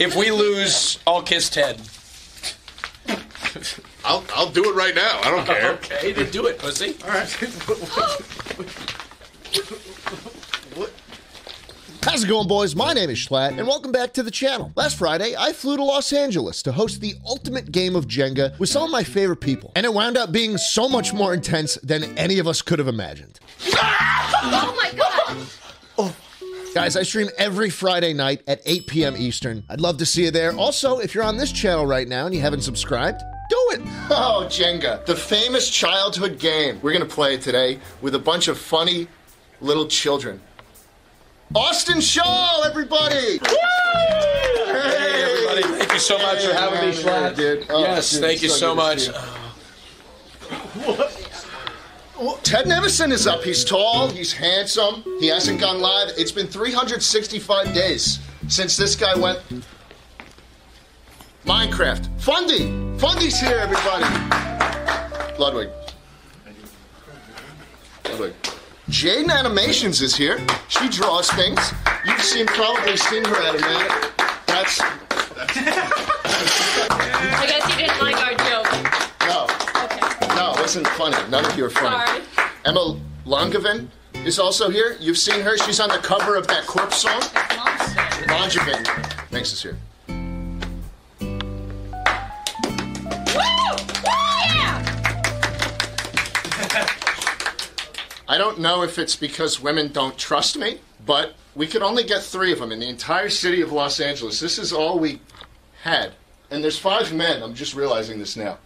If we lose, I'll kiss Ted. I'll I'll do it right now. I don't care. Okay, then do it, pussy. All right. What? How's it going, boys? My name is Schlatt, and welcome back to the channel. Last Friday, I flew to Los Angeles to host the ultimate game of Jenga with some of my favorite people, and it wound up being so much more intense than any of us could have imagined. My god! Guys, I stream every Friday night at 8 p.m. Eastern. I'd love to see you there. Also, if you're on this channel right now and you haven't subscribed, do it. Oh, Jenga, the famous childhood game. We're going to play it today with a bunch of funny little children. Austin Show, everybody! Hey, everybody. Thank you so much for having me, Schlatt. dude. Oh, yes, dude, thank you so so much. see Ted Nivison is up. He's tall, he's handsome, he hasn't gone live. It's been 365 days since this guy went. Minecraft. Fundy! Fundy's here, everybody! Ludwig. Ludwig. Jaiden Animations is here. She draws things. You've seen probably seen her at a minute. That's wasn't funny. None of you are funny. Sorry. Emma Langevin is also here. You've seen her. She's on the cover of that Corpse song. Langevin makes us here. Woo! Woo! Yeah! I don't know if it's because women don't trust me, but we could only get three of them in the entire city of Los Angeles. This is all we had. And there's five men. I'm just realizing this now.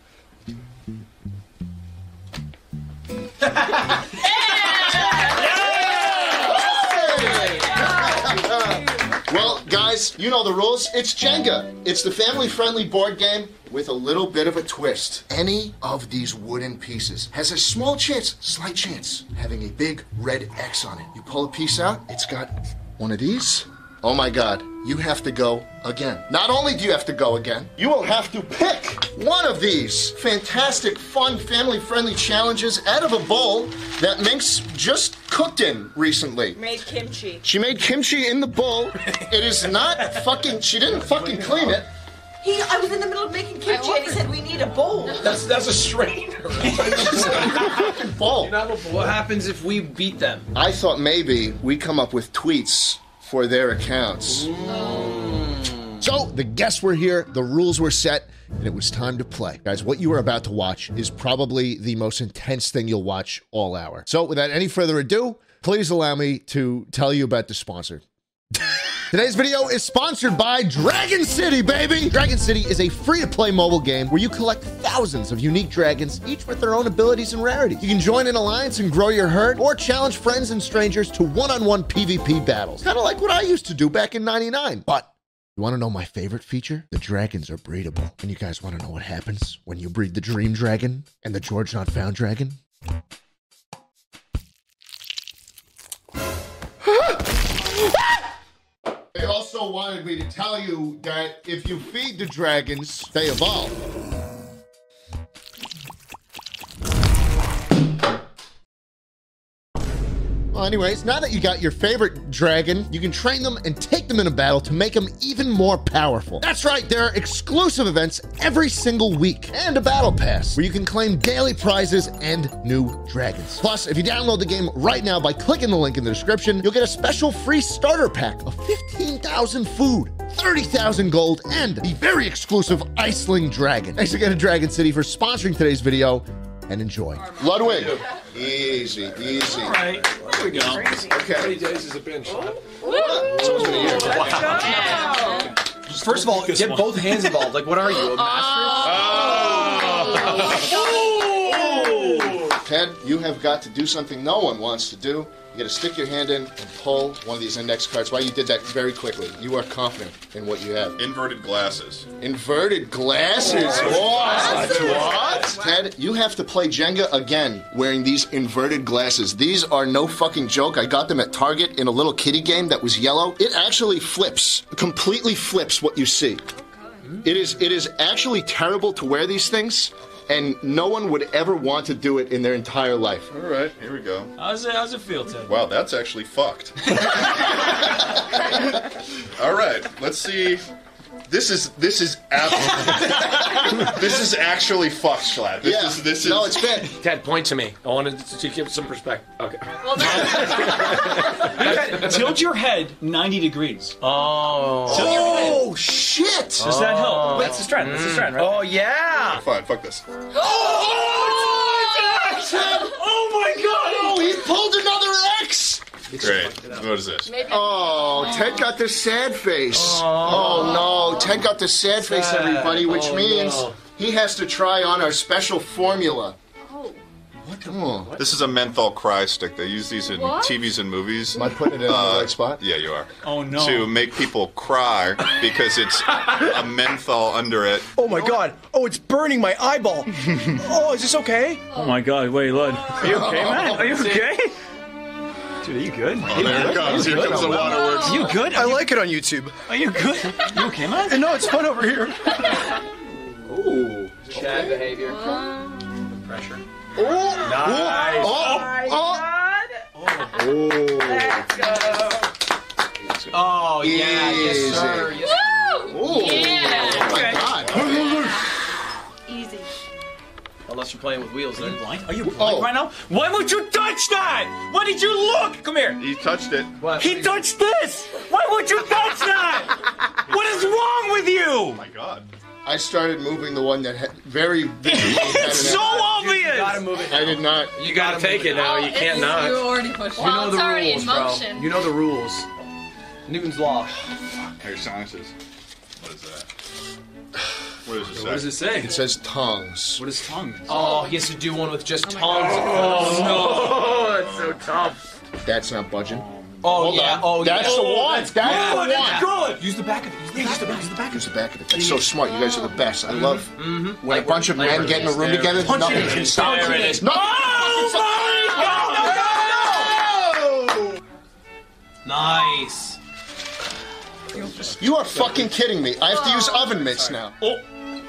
Well, guys, you know the rules. It's Jenga. It's the family friendly board game with a little bit of a twist. Any of these wooden pieces has a small chance, slight chance, having a big red X on it. You pull a piece out, it's got one of these. Oh my god, you have to go again. Not only do you have to go again, you will have to pick one of these fantastic, fun, family friendly challenges out of a bowl that Minx just cooked in recently. Made kimchi. She made kimchi in the bowl. It is not fucking. She didn't fucking clean it. He, I was in the middle of making kimchi and he said we need a bowl. That's that's a strainer. Bowl. What happens if we beat them? I thought maybe we come up with tweets for their accounts. So the guests were here, the rules were set, and it was time to play. Guys, what you are about to watch is probably the most intense thing you'll watch all hour. So without any further ado, please allow me to tell you about the sponsor. Today's video is sponsored by Dragon City, baby! Dragon City is a free to play mobile game where you collect thousands of unique dragons, each with their own abilities and rarities. You can join an alliance and grow your herd, or challenge friends and strangers to one on one PvP battles. Kind of like what I used to do back in 99. But you want to know my favorite feature? The dragons are breedable. And you guys want to know what happens when you breed the Dream Dragon and the George Not Found Dragon? Wanted me to tell you that if you feed the dragons, they evolve. Well, anyways, now that you got your favorite dragon, you can train them and take them in a battle to make them even more powerful. That's right, there are exclusive events every single week and a battle pass where you can claim daily prizes and new dragons. Plus, if you download the game right now by clicking the link in the description, you'll get a special free starter pack of 15,000 food. 30,000 gold and the very exclusive Iceling Dragon. Thanks again to Dragon City for sponsoring today's video and enjoy. Ludwig. Easy, easy. right. There we go. Okay. days is a bench. First of all, get both hands involved. Like, what are you, a master? Oh. oh. Ted, you have got to do something no one wants to do. You got to stick your hand in and pull one of these index cards. Why you did that very quickly. You are confident in what you have. Inverted glasses. Inverted glasses. What? What? Ted, you have to play Jenga again wearing these inverted glasses. These are no fucking joke. I got them at Target in a little kitty game that was yellow. It actually flips, completely flips what you see. It is it is actually terrible to wear these things, and no one would ever want to do it in their entire life. All right, here we go. How's it, how's it feel, Ted? Wow, that's actually fucked. All right, let's see This is this is ab- this is actually fucked, Schlatt. This Yeah. is this is no, it's bad. Ted, point to me. I wanted to give some perspective. Okay. Well, no. Tilt your head 90 degrees. Oh. Oh shit! Does that help? Oh. That's the strand. That's the strand, right? Oh yeah. fine. Fuck this. Oh Ted! Oh my god! Oh, he pulled another X! Great. What is this? Oh, Ted got the sad face. Oh, oh no, Ted got the sad face, everybody, which Oh, means no. he has to try on our special formula. Oh. Oh, This is a menthol cry stick. They use these in What? TVs and movies. am I putting it in the Uh, right spot? Yeah, you are. Oh no. To make people cry because it's a menthol under it. Oh my god. Oh, it's burning my eyeball. oh, is this okay? Oh my god, wait, Lud. Are you okay, man? Are you okay? Dude, are you good? Oh, there it comes. Here comes the waterworks. Are you good? I like it on YouTube. Are you good? You okay, man? No, it's fun over here. Ooh. Chad behavior. Pressure. Nice. Oh, oh, oh. Oh. oh yeah, yes Easy. sir. Yes, oh, Yeah. Oh, my God. Easy. Unless you're playing with wheels, Are you blind? Are you blind Oh. right now? Why would you touch that? Why did you look? Come here. He touched it. What? He touched this. Why would you touch that? What is wrong with you? Oh my god. I started moving the one that had very visibly It's so X. obvious. gotta move it. I did not. You gotta take it now. You can't You not. already pushed. You know it's the already rules, in bro. motion. You know the rules. Newton's law. Here, sinuses. What is that? What does it say? What does it say? It says tongues. What is tongue? Oh, he has to do one with just oh tongues. Oh no, that's so tough. That's not budging. Oh Hold yeah. on. Oh That's yeah. the one. That's the one. that's good. Use the back of it. Use the back. Use the back. Here's the back of it. That's so smart. You guys are the best. I mm-hmm. love mm-hmm. when a bunch of men get in a room together. Nothing can stop There it it. is. Nothing oh, Nice. You are fucking kidding me. I have to use oven mitts now. Oh.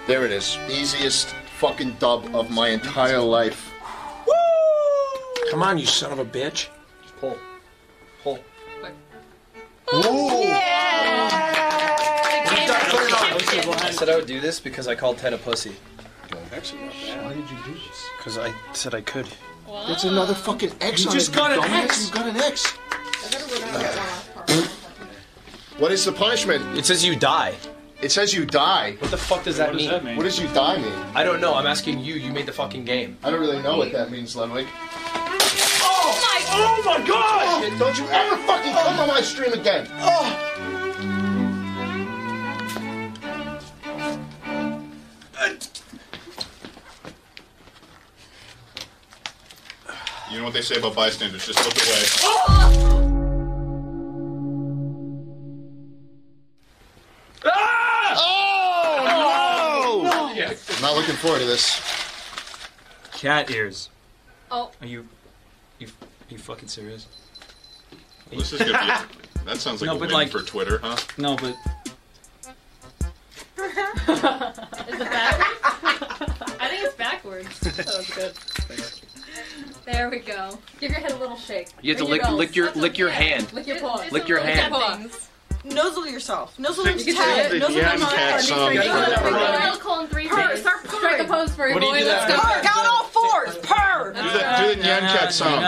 There it is. Easiest fucking dub of my entire life. Come on, you son of a bitch. Pull. Pull. Oh, I said I would do this because I called Ted a pussy. Why did you do this? Because I said I could. It's another fucking X You on just it, got you just got an. X. You got an X. What is the punishment? It says you die. It says you die. What the fuck does that What does that mean? What does you die mean? I don't know. I'm asking you. You made the fucking game. I don't really know what that means, Ludwig. Oh my god! Oh, don't you ever fucking come on my stream again. Oh. You know what they say about bystanders? Just look away. Ah! Oh, no! Oh, I'm not looking forward to this. Cat ears. Oh. Are you, you, are you fucking serious? This is gonna be. That sounds like No, a but win like- for Twitter, huh? No, but Is it backwards? I think it's backwards. That was good. There we go. Give your head a little shake. You have to lick, lick your, lick your hand. Lick your paw. Lick your hand. Nozzle yourself. Nozzle Six into to Ted. the Nozzle Yan into Cat Ted. song. You gotta Purr. bring the royal call in three Purr, start Strike a pose for your What do you boy. do Let's that go. Purr, count all fours. Purr. Do the, do the Nyan Cat song.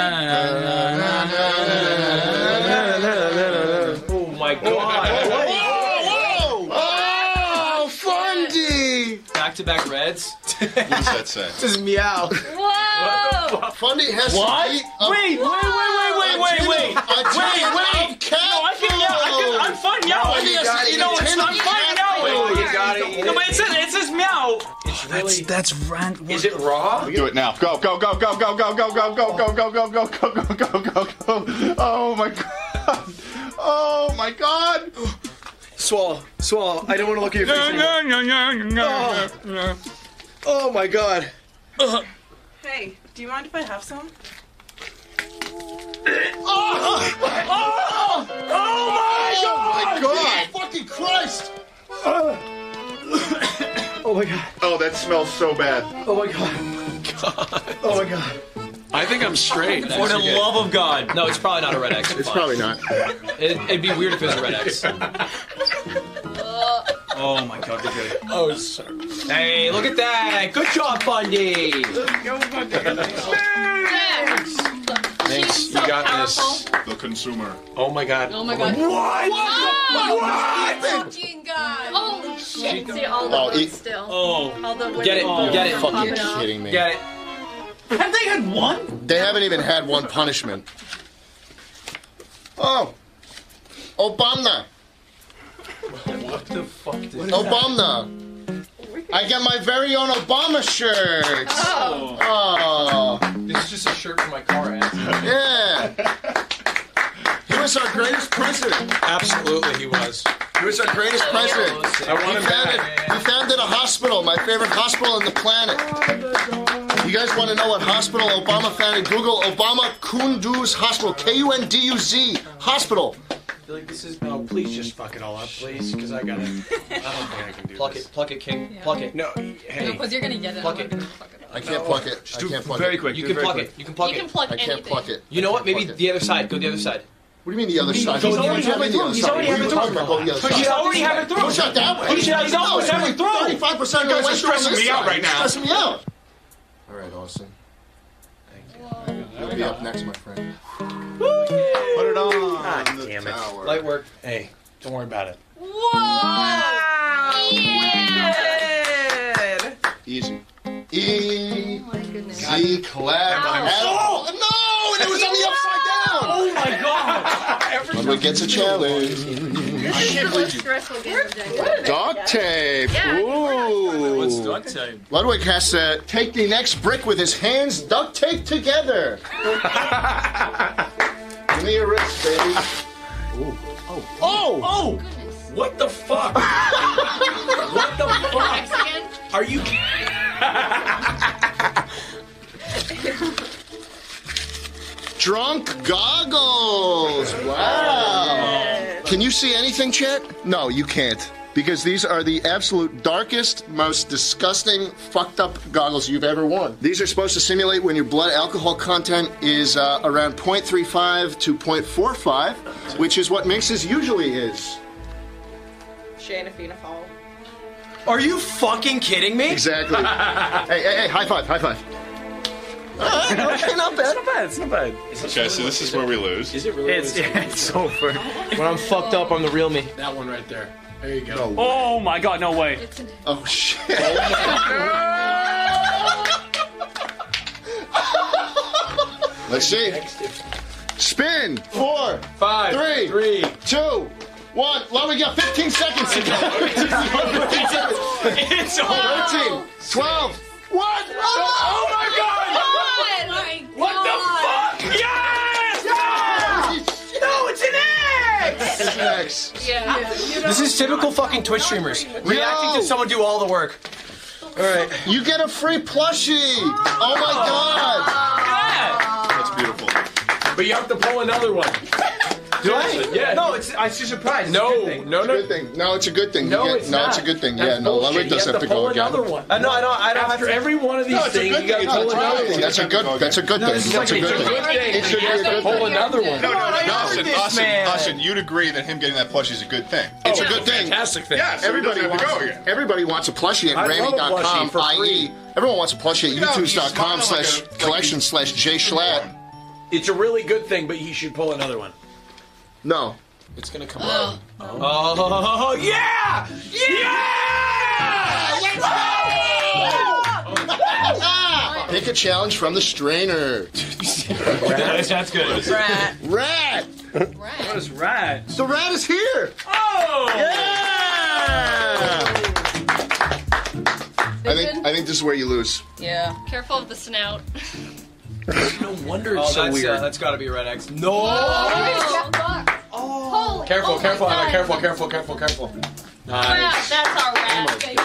Oh my god. Oh, Fundy! Back to back reds. What does that say? This is meow. Whoa! Fundy has What? to eat a, wait, wait, wait, wait, wait, wait, wait. a tin wait. of cat No, I can meow. I can, I'm fine meowing. Fundy has to you eat know, a it's tin not of fine cat meowing. food. You gotta eat No, it. but it says it says meow. It's really. that's random. Is it raw? Do it now. Go, go, go, go, go, go, go, go, go, go, go, go, go, go, go, go, go, go. Oh my god. Oh my god. Swallow. Swallow. I don't want to look at your face anymore. Oh my god. Uh-huh. Hey, do you mind if I have some? Oh my god! Oh my god! Fucking Christ! Oh my god. Oh, that smells so bad. Oh my god. Oh my god. I think I'm straight. For the love of God. No, it's probably not a red X. It's probably not. It, it'd be weird if it was a red X. Oh Oh my god, they're good. Oh, sir. Hey, look at that! Good job, Fundy! Thanks. You got this. The consumer. Oh my god. Oh my god. What? Gene God. Holy shit. See all the Oh, it- still. Oh. All the Get it, popping get it. Fucking kidding me. Get it. Have they had one? They haven't even had one punishment. Oh. Obama. What the fuck did Obama. I get my very own Obama shirt. Oh. Oh. This is just a shirt for my car ass. Yeah. He was our greatest president. Absolutely, he was. He was our greatest president. I want He him founded, back. he founded a hospital, my favorite hospital on the planet. You guys want to know what hospital Obama founded? Google Obama Kunduz Hospital. K U N D U Z Hospital. I feel like this is. No, please just fuck it all up, please, because I gotta. I don't think I can do Pluck this. it, pluck it, King. Pluck it. No, hey. Because you're gonna get it. Pluck I'm it. not gonna fuck it up. I can't pluck it. I can't pluck Very it. quick. You do can very pluck quick. it. You can pluck You can it. plug I anything. can't pluck it. You know what? Maybe Pluck it. the other side. Go the other side. What do you mean the other side? he's What do you already mean having the through. other He's side? already What you having talking through. about? Go the other He's side. already having through. Push out that way. Push it out. He's almost having through. Thirty-five percent of the guys way are through on stressing this me out side. right now. Stressing me out. All right, Austin. Thank you. You'll be up next, my friend. Put it on. God the damn it. tower. Light work. Hey, don't worry about it. Whoa! Yeah! Easy. E Oh my goodness. Z clap. Oh no! And it was on the upside down. Oh my god! Ludwig gets a challenge. This is the most stressful game of Jenga. Duct tape. Yeah. Ooh. duct tape? Ludwig has to take the next brick with his hands duct taped together. Give me your wrist, baby. Oh! Oh! Oh, what the fuck? what the fuck? Are you Drunk goggles. Wow. Can you see anything, Chet? No, you can't. Because these are the absolute darkest, most disgusting, fucked up goggles you've ever worn. These are supposed to simulate when your blood alcohol content is uh, around 0.35 to 0.45, which is what Minx's usually is. Shayna Phenol. Are you fucking kidding me? Exactly. hey, hey, hey, high five, high five. okay, not bad. It's not bad. It's not bad. Okay, so this is where we lose. Is it really? It's yeah, it's over. When I'm fucked up, I'm the real me. that one right there. There you go. No oh my god, no way. Oh shit. Oh Let's see. Spin. Four, five, three, three, two, one. Well, we got 15 seconds to go. it's over. 13, 12, 1. Next. Yeah. This is typical fucking Twitch streamers. Reacting to someone do all the work. All right. You get a free plushie. Oh my oh. god. That's beautiful. But you have to pull another one. Do I? Yeah. No, it's it's just a surprise. It's a No, good thing. no, no. Good thing. No, it's a good thing. You No, get- it's no, not. it's a good thing. That's yeah, no, bullshit. Ludwig You does have have to to go pull again. another one. Uh, no, I don't. I don't have After to. every one of these No, things, good you got to pull a good another thing. one. That's a good. That's a good thing. That's a good thing. good thing. It's a good thing. pull another one. No, no, no, Austin, Austin. Austin, you'd agree that him getting that plushie is a good thing. It's a Oh, good thing. Fantastic thing. Yeah, Everybody he doesn't have wants, to go again. everybody wants a plushie at I'd love Grammy.com, plushie for free. i.e. everyone wants a plushie at know, he's youtube.com slash like collection slash J Schlatt. It's a really good thing, but he should pull another one. No. It's gonna come out. Oh oh, yeah! Yeah! Let's go! Pick a challenge from the strainer. That's, that's good. Rat. Rat! What is rat? The rat is here! Oh! Yeah! I think I think this is where you lose. Yeah. Careful of the snout. No wonder Oh, it's so that's, weird. Uh, that's got to be a red X. No! Oh. Careful, Oh careful, Anna, careful, careful, careful, careful. Wow, that's our oh rat. Thank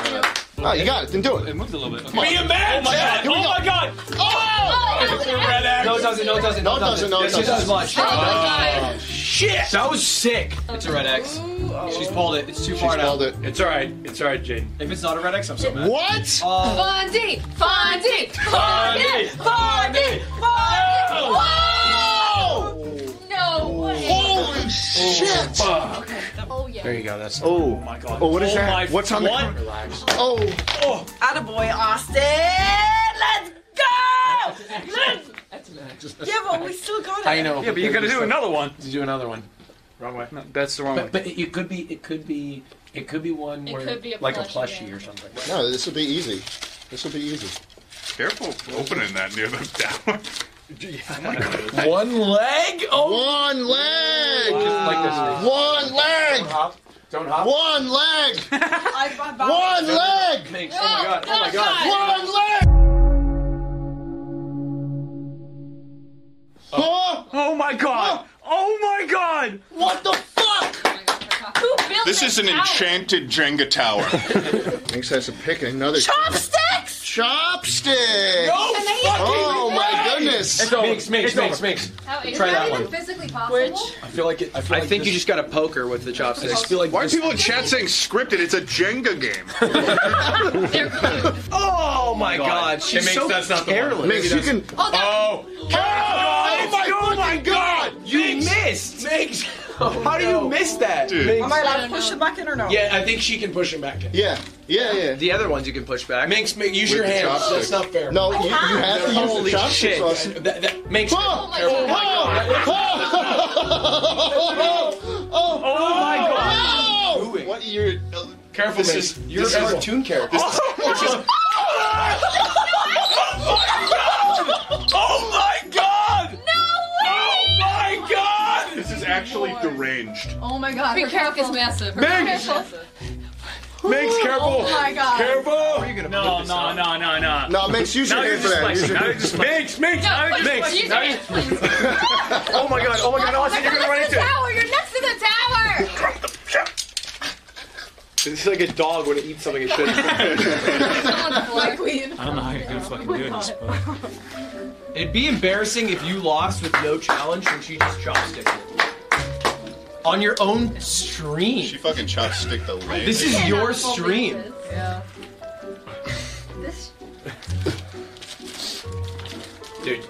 you. Oh, you got it. Then do it. It moved a little bit. Be a man! Oh my god! Here we Oh go. my god! Oh, oh It's a red X. No, it doesn't, no, it doesn't. No, it doesn't, no, it Yes, it doesn't. does much. oh my oh, god. Shit! That was sick. It's a red X. She's pulled it. It's too far She's now. called it. It's alright. It's alright, Jane. If it's not a red X, I'm so mad. What? Fonzie! Fonzie! Fonzie! Fonzie! Fonzie! Whoa! No way! Holy shit! Fuck. Oh yeah. There you go. That's. Oh. oh my god. Oh, what is Oh that? my- What's on the? what? Relax. Oh, Oh. Attaboy, Austin! Let's go! Let's... Yeah, but we still got it. I know. Yeah, but you gotta do another one. To do another one. Wrong way. No, that's the wrong way. But, but it, it could be. It could be. It could be one It where could be a like a plushie, plushie or something. No, this will be easy. This will be easy. careful opening that near the down. One leg. Oh. One leg. Like this. One leg. Hop. Don't hop. One leg. One leg. Thanks. Oh my god. Oh my god. One leg. Oh, oh my god! Oh my god! what the fuck? Who built This is an tower? enchanted Jenga tower. Makes sense to pick another Chopsticks! chopstick. No Oh my goodness. So, Minx, Minx, Minx, Minx. How, is Try that that even one. physically possible? Which? I feel like it. I, feel I like think this, you just got a poker with the I chopsticks. just feel like Why are this- people in chat saying scripted? It's a Jenga game. Oh They're good. Oh my god, It she's makes so that's not the one. careless. Minx, you can. Oh, that, Oh, Oh, my, oh my god! You missed! Minx. How do you miss that? dude. Am I allowed to push it back in or no? Yeah, I think she can push him back in. Yeah, yeah, yeah. The other ones you can push back. Minx, Minx, use With your the hands. chopstick. That's not fair. No, you, you have to use Holy the chopsticks. shit. Austin. That, that Minx. Oh, my God. oh, oh, oh, Oh my god! oh. What you're? Careful, This Minx. is- You're this a is- cartoon character. Oh deranged. oh my god. Be her careful. cock is massive. Her Minx! cock is massive. Minx, careful! Oh my god. Careful! No, no, no, no, no. No, makes use your Now you're hand for that. Use flexing. your Now you're hand. just flexing. Minx, Minx! No, Minx! Minx, Use Now you- hands. Oh my god, oh my god, Austin, you're gonna run into it! Tower, you're next to the tower. It's like a dog when it eats something it shouldn't. My queen. I don't know how you're gonna fucking do this, but It'd be embarrassing if you lost with no challenge and she just chopsticked it. On your own stream. She fucking chopstick the leg. This is your stream. Yeah. This. Dude.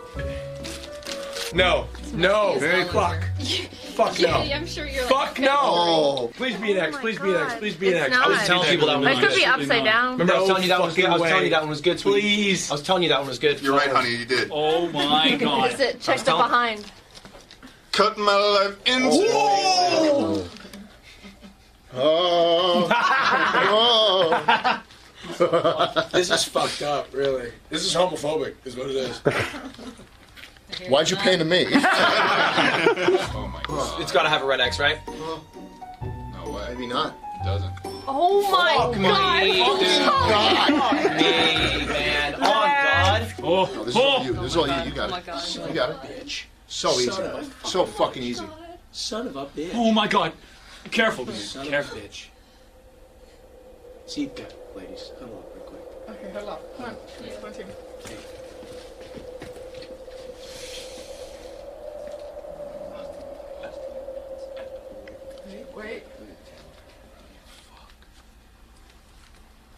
No. No. Very fuck. Fuck no. Yeah, I'm sure you're like. Fuck no. Oh, Please be an X. Oh please be an X. Please be an It's X. I was not. telling people that one It was could be good. upside down. Remember, I was telling you that one was good. I was telling you that one was good. Please. I was telling you that one was good. You're right, honey. You did. oh my god. Is it check the telling- behind? Cut my life into. oh, oh. This is fucked up, really. This is homophobic, is what it is. Why'd you uh, paint me? Oh my god. It's got to have a red X, right? No way. Maybe not. It doesn't. Oh my god! Me, man. On God. Oh, This is all you. This is all you. You Oh got my it. god. You got it. Bitch. So easy. So fucking easy. Son of a bitch. oh my god. Careful, dude. Son of Careful. a bitch. Seat ladies. Huddle up real quick. Okay, hold on. Come on. Please, one, two. Wait, wait.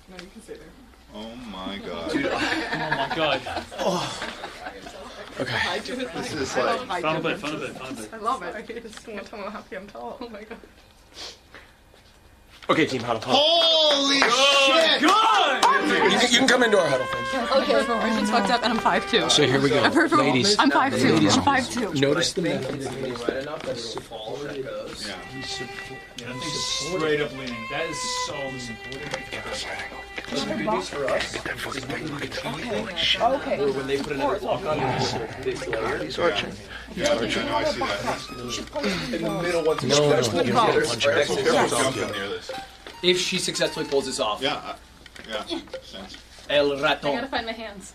No, you can sit there. Oh my god. Oh my god. I do it. This is I like. love high Fun a bit, fun a bit, fun a bit. I love it. I just want to tell how happy I'm tall. Oh my god. Okay, team huddle. huddle. Holy shit! You, can, you can come into our huddle, friends. Okay. Everything's fucked up and I'm 5'2". So here we go. Ladies, I'm 5'2". I'm 5'2". notice the man. Right enough that it'll fall when it goes. Yeah. Yeah, that thing's straight up leaning. That is so Some good news for us. Okay. Or when they put another lock on it, this layer. Yeah, yeah, no, I see that. In the middle, once No, no, it's no, you together, can't punch or her. exit. Careful jumping near this. If she successfully pulls this off. Yeah. I- Yeah. Sense. El I gotta find my hands.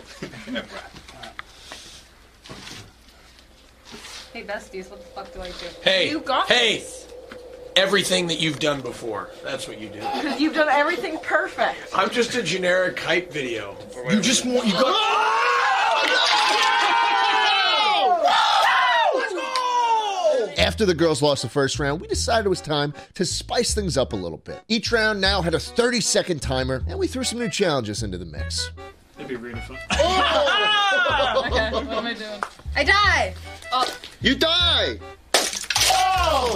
Hey besties, what the fuck do I do? Hey, You got hey, this. Everything that you've done before. That's what you do. Because you've done everything perfect. I'm just a generic hype video. You just want you got. Oh, After the girls lost the first round, we decided it was time to spice things up a little bit. Each round now had a 30 second timer, and we threw some new challenges into the mix. That'd be really fun. Okay, what am I doing? I died! Oh, You die! Oh,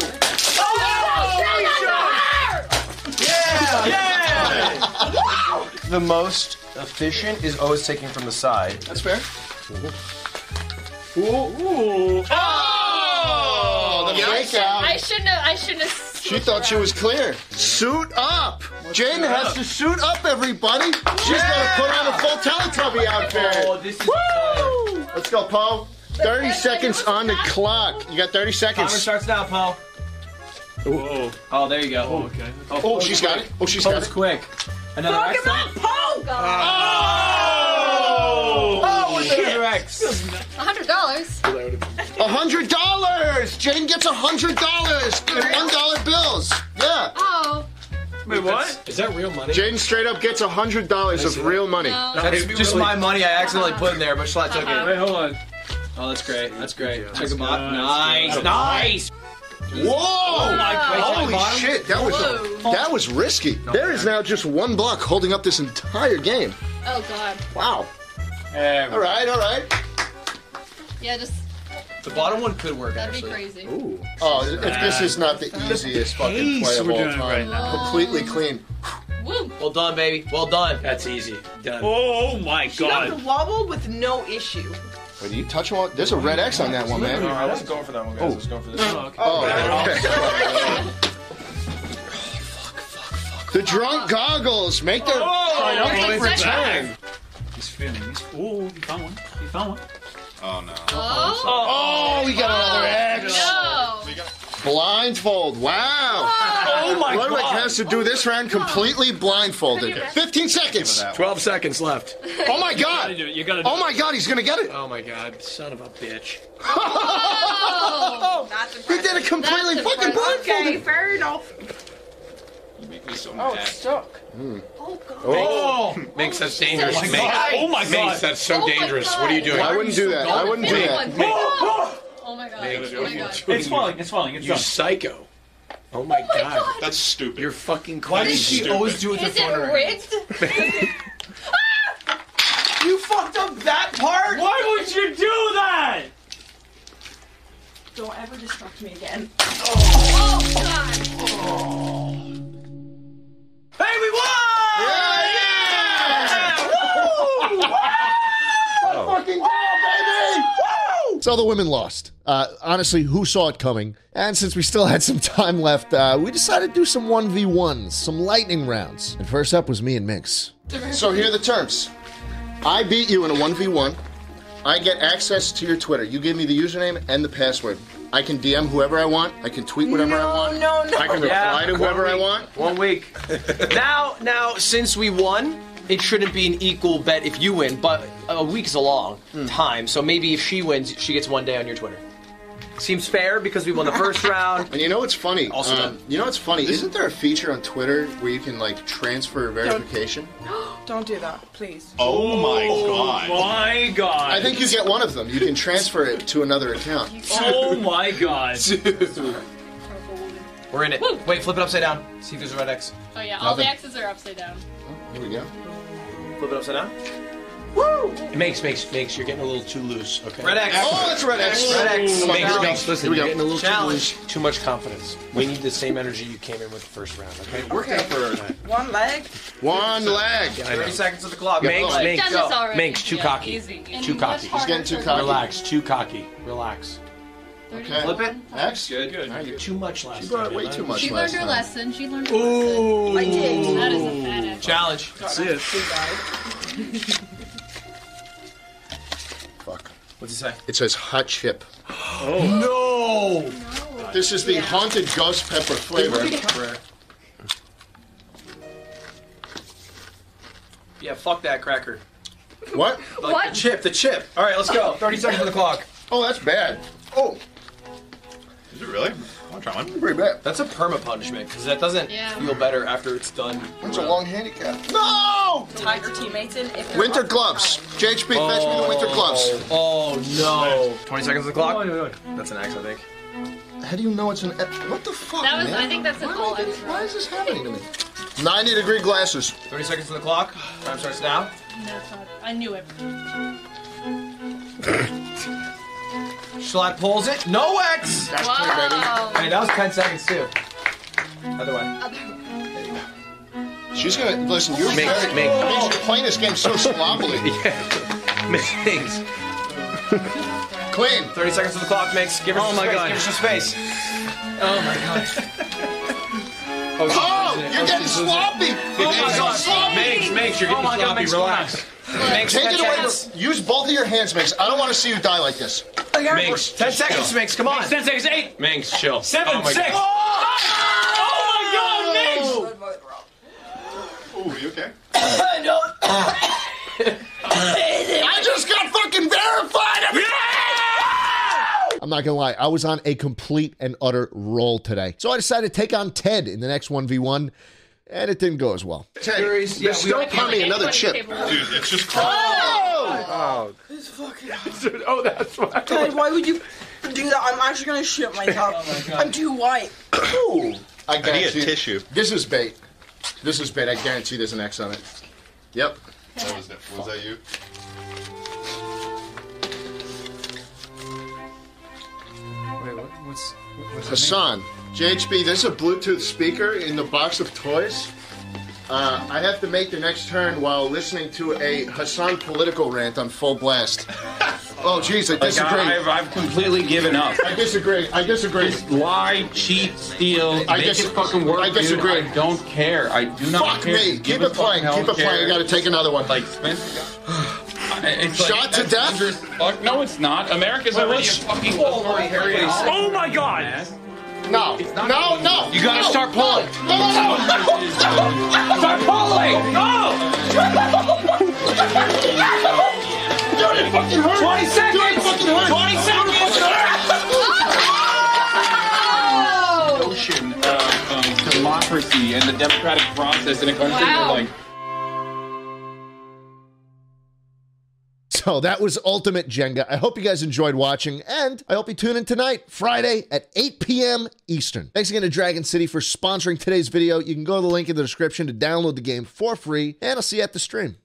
the most efficient is always taking from the side. That's fair. Ooh. Oh! oh, the fake out. I shouldn't have. I shouldn't have. She thought she was clear. Suit up. Jane has to suit up, everybody. She's gonna put on a full Teletubby outfit. Oh, this is. Woo! Let's go, Poe. 30 seconds on the clock. You got 30 Timer seconds. starts now, Paul. Whoa. Oh, there you go. Oh, okay. Oh, she's got it. Oh, she's got Poe's it. quick. Another X. Pokemon Poe! Oh! Oh, what's another X? A hundred dollars. A hundred dollars. Jane gets a hundred dollars in one dollar bills. Yeah. Oh Wait, what? Is that real money? Jane straight up gets a hundred dollars of real money. no. That's just my money I accidentally put in there, but Schlatt took it. Uh-huh. Wait, hold on. Oh, that's great. That's great. Check That's them out. good, Nice. Nice. Whoa! Oh my Holy shit, that was Whoa. that was risky. There is now just one block holding up this entire game. Oh god. Wow. All right, all right. Yeah, just The bottom one could work, out. that'd be actually. crazy. Ooh. Oh, if this is not the easiest fucking play of we're all doing right now. Completely clean. Woo. Well done, baby. Well done. That's easy. Done. Oh my She got the god. wobble with no issue. Wait, you touch one? There's a red X on that one, man. I wasn't going for that one, guys. I was going for this one. Oh, okay. The drunk goggles make their oh, triumphant Wait, return. He's spinning. He's, oh, he found one. He found one. Oh no. Oh Oh, we got another X. no. Blindfold. Wow. Oh my Ludwig god. has to do this round completely blindfolded. 15 seconds. 12 seconds left. Oh my God. You gotta god. do it. You gotta do Oh my god, he's gonna get it. Oh my god, son of a bitch. Oh. That's He did it completely That's fucking impressive. blindfolded. fair enough. You make me so Oh, mad. it's stuck. Hmm. Oh god. Oh! Minx that's dangerous. Oh my Minx- god. Oh my God. Minx god. that's so Oh dangerous. God. What are you oh doing? I wouldn't do that. I wouldn't do Big that. One. Oh, Oh my god. Thank Oh my god. It's falling. It's falling. It's You done. psycho. Oh my Oh my god. god. That's stupid. You're fucking Why does crazy. she always do it with Is her phone in it her rigged? You fucked up that part? Why would you do that? Don't ever distract me again. Oh, oh god. Oh. Hey, we won! Fucking go, baby! So the women lost. Uh, honestly, who saw it coming? And since we still had some time left, uh, we decided to do some 1v1s, some lightning rounds. And first up was me and Minx. So here are the terms. I beat you in a 1v1. I get access to your Twitter. You give me the username and the password. I can DM whoever I want. I can tweet whatever I No, want. no, no. I can reply to whoever I want. One week. now, now, since we won, it shouldn't be an equal bet if you win, but a week is a long time, so maybe if she wins, she gets one day on your Twitter. Seems fair because we won the first round. And you know what's funny? Also Um, you know what's funny? Isn't there a feature on Twitter where you can like transfer verification? Don't do that, please. Oh my god. Oh My god. I think you get one of them. You can transfer it to another account. Oh my god. We're in it. Wait, flip it upside down. See if there's a red X. Oh yeah, all the X's are upside down. Here we go. Flip it upside down. It makes, makes, makes. You're getting a little too loose. Okay. Red X. Oh, that's red X. Red X. Come on, Minx, here we go. makes. Listen, Here we you're getting a little Challenge. too loose. Too much confidence. We need the same energy you came in with the first round. Okay. Worked out for One leg. One leg. I know. 30 seconds of the clock. Minx, Red makes. Done go. this already. Too Yeah, cocky. Easy. And Too cocky. He's getting too cocky. Relax. Too cocky. Relax. Okay. Flip it. X. Good. Good. All right, you Too much last you brought time. way too much She last learned her time. lesson. She learned her lesson. I did. That is a fat ass. Challenge. That's it. Fuck. What's it say? It says hot chip. Oh. No! This is the haunted ghost pepper flavor. Yeah, fuck that cracker. What? Like What? The chip, the chip. All right, let's go. 30 seconds on the clock. Oh, that's bad. Oh, Is it really? I'll try one. pretty bad. That's a perma punishment because that doesn't Yeah. feel better after it's done. That's a long handicap. No! Tag your teammates in if they're Winter up. gloves. JHP, fetch me the winter oh, gloves. Oh no! 20 seconds on the clock. Oh, yeah, yeah. That's an X, I think. How do you know it's an F? What the fuck, That was. man? I think that's a Why, full am I getting- extra. why is this happening to me? 90 degree glasses. 30 seconds on the clock. Time starts now. No, it's not. I knew it. Schlatt pulls it. No X! That's clear, baby. Wow. Hey, that was 10 seconds too. Other way. Other- She's gonna listen. You're Minx, very, mix. Minx, you're playing this game so sloppily. Minx. Clean. 30 seconds to the clock, Minx. Give her Oh some my space. God. Give her some space. Oh my god. Oh, oh you're oh, getting sloppy. Oh my God. sloppy. Minx, Minx, you're Oh getting my God, sloppy. Minx, Relax. Minx, Take 10 it away. Use both of your hands, Minx. I don't want to see you die like this. Minx. 10 seconds, Minx. Come on. 10 seconds, 8, Minx, chill. 7, Oh my 6. God. Oh, oh my God, oh. Minx! Ooh, you okay? I just got fucking verified. everybody! I'm not gonna lie, I was on a complete and utter roll today. So I decided to take on Ted in the next 1v1, and it didn't go as well. Ted, yeah, we don't pour me another chip. Dude, it's just crazy. Oh! This fucking. Oh, that's why. Guys, why would you do that? I'm actually gonna shit myself. Oh I'm too white. Ooh. I I need a guarantee tissue. This is bait. This is bait. I guarantee there's an X on it. Yep. That was, it. was that you? Wait, what, what's, what's Hasan, JHB, there's a Bluetooth speaker in the box of toys. Uh, I have to make the next turn while listening to a Hasan political rant on full blast. Oh, jeez, I Like, disagree. I, I've, I've completely given up. I disagree. I disagree. Just lie, cheat, steal, I make dis- it fucking work. I disagree. Dude. I don't care. I do not Fuck care. me. Give Keep it playing. Keep it playing. You care. got to take another one. Like Spencer. It's Shot like, to death? dangerous. Fuck, no, it's not. America's already a fucking authoritarian. Oh my God! No. No, no. You gotta no, start pulling. No, no, no, no. Start pulling! Oh! Dude, it fucking hurt. 20 seconds! Dude, it fucking hurt. 20 seconds! notion of um, democracy and the democratic process in a country Wow. where, like, So oh, that was Ultimate Jenga. I hope you guys enjoyed watching, and I hope you tune in tonight, Friday at 8 p.m. Eastern. Thanks again to Dragon City for sponsoring today's video. You can go to the link in the description to download the game for free, and I'll see you at the stream.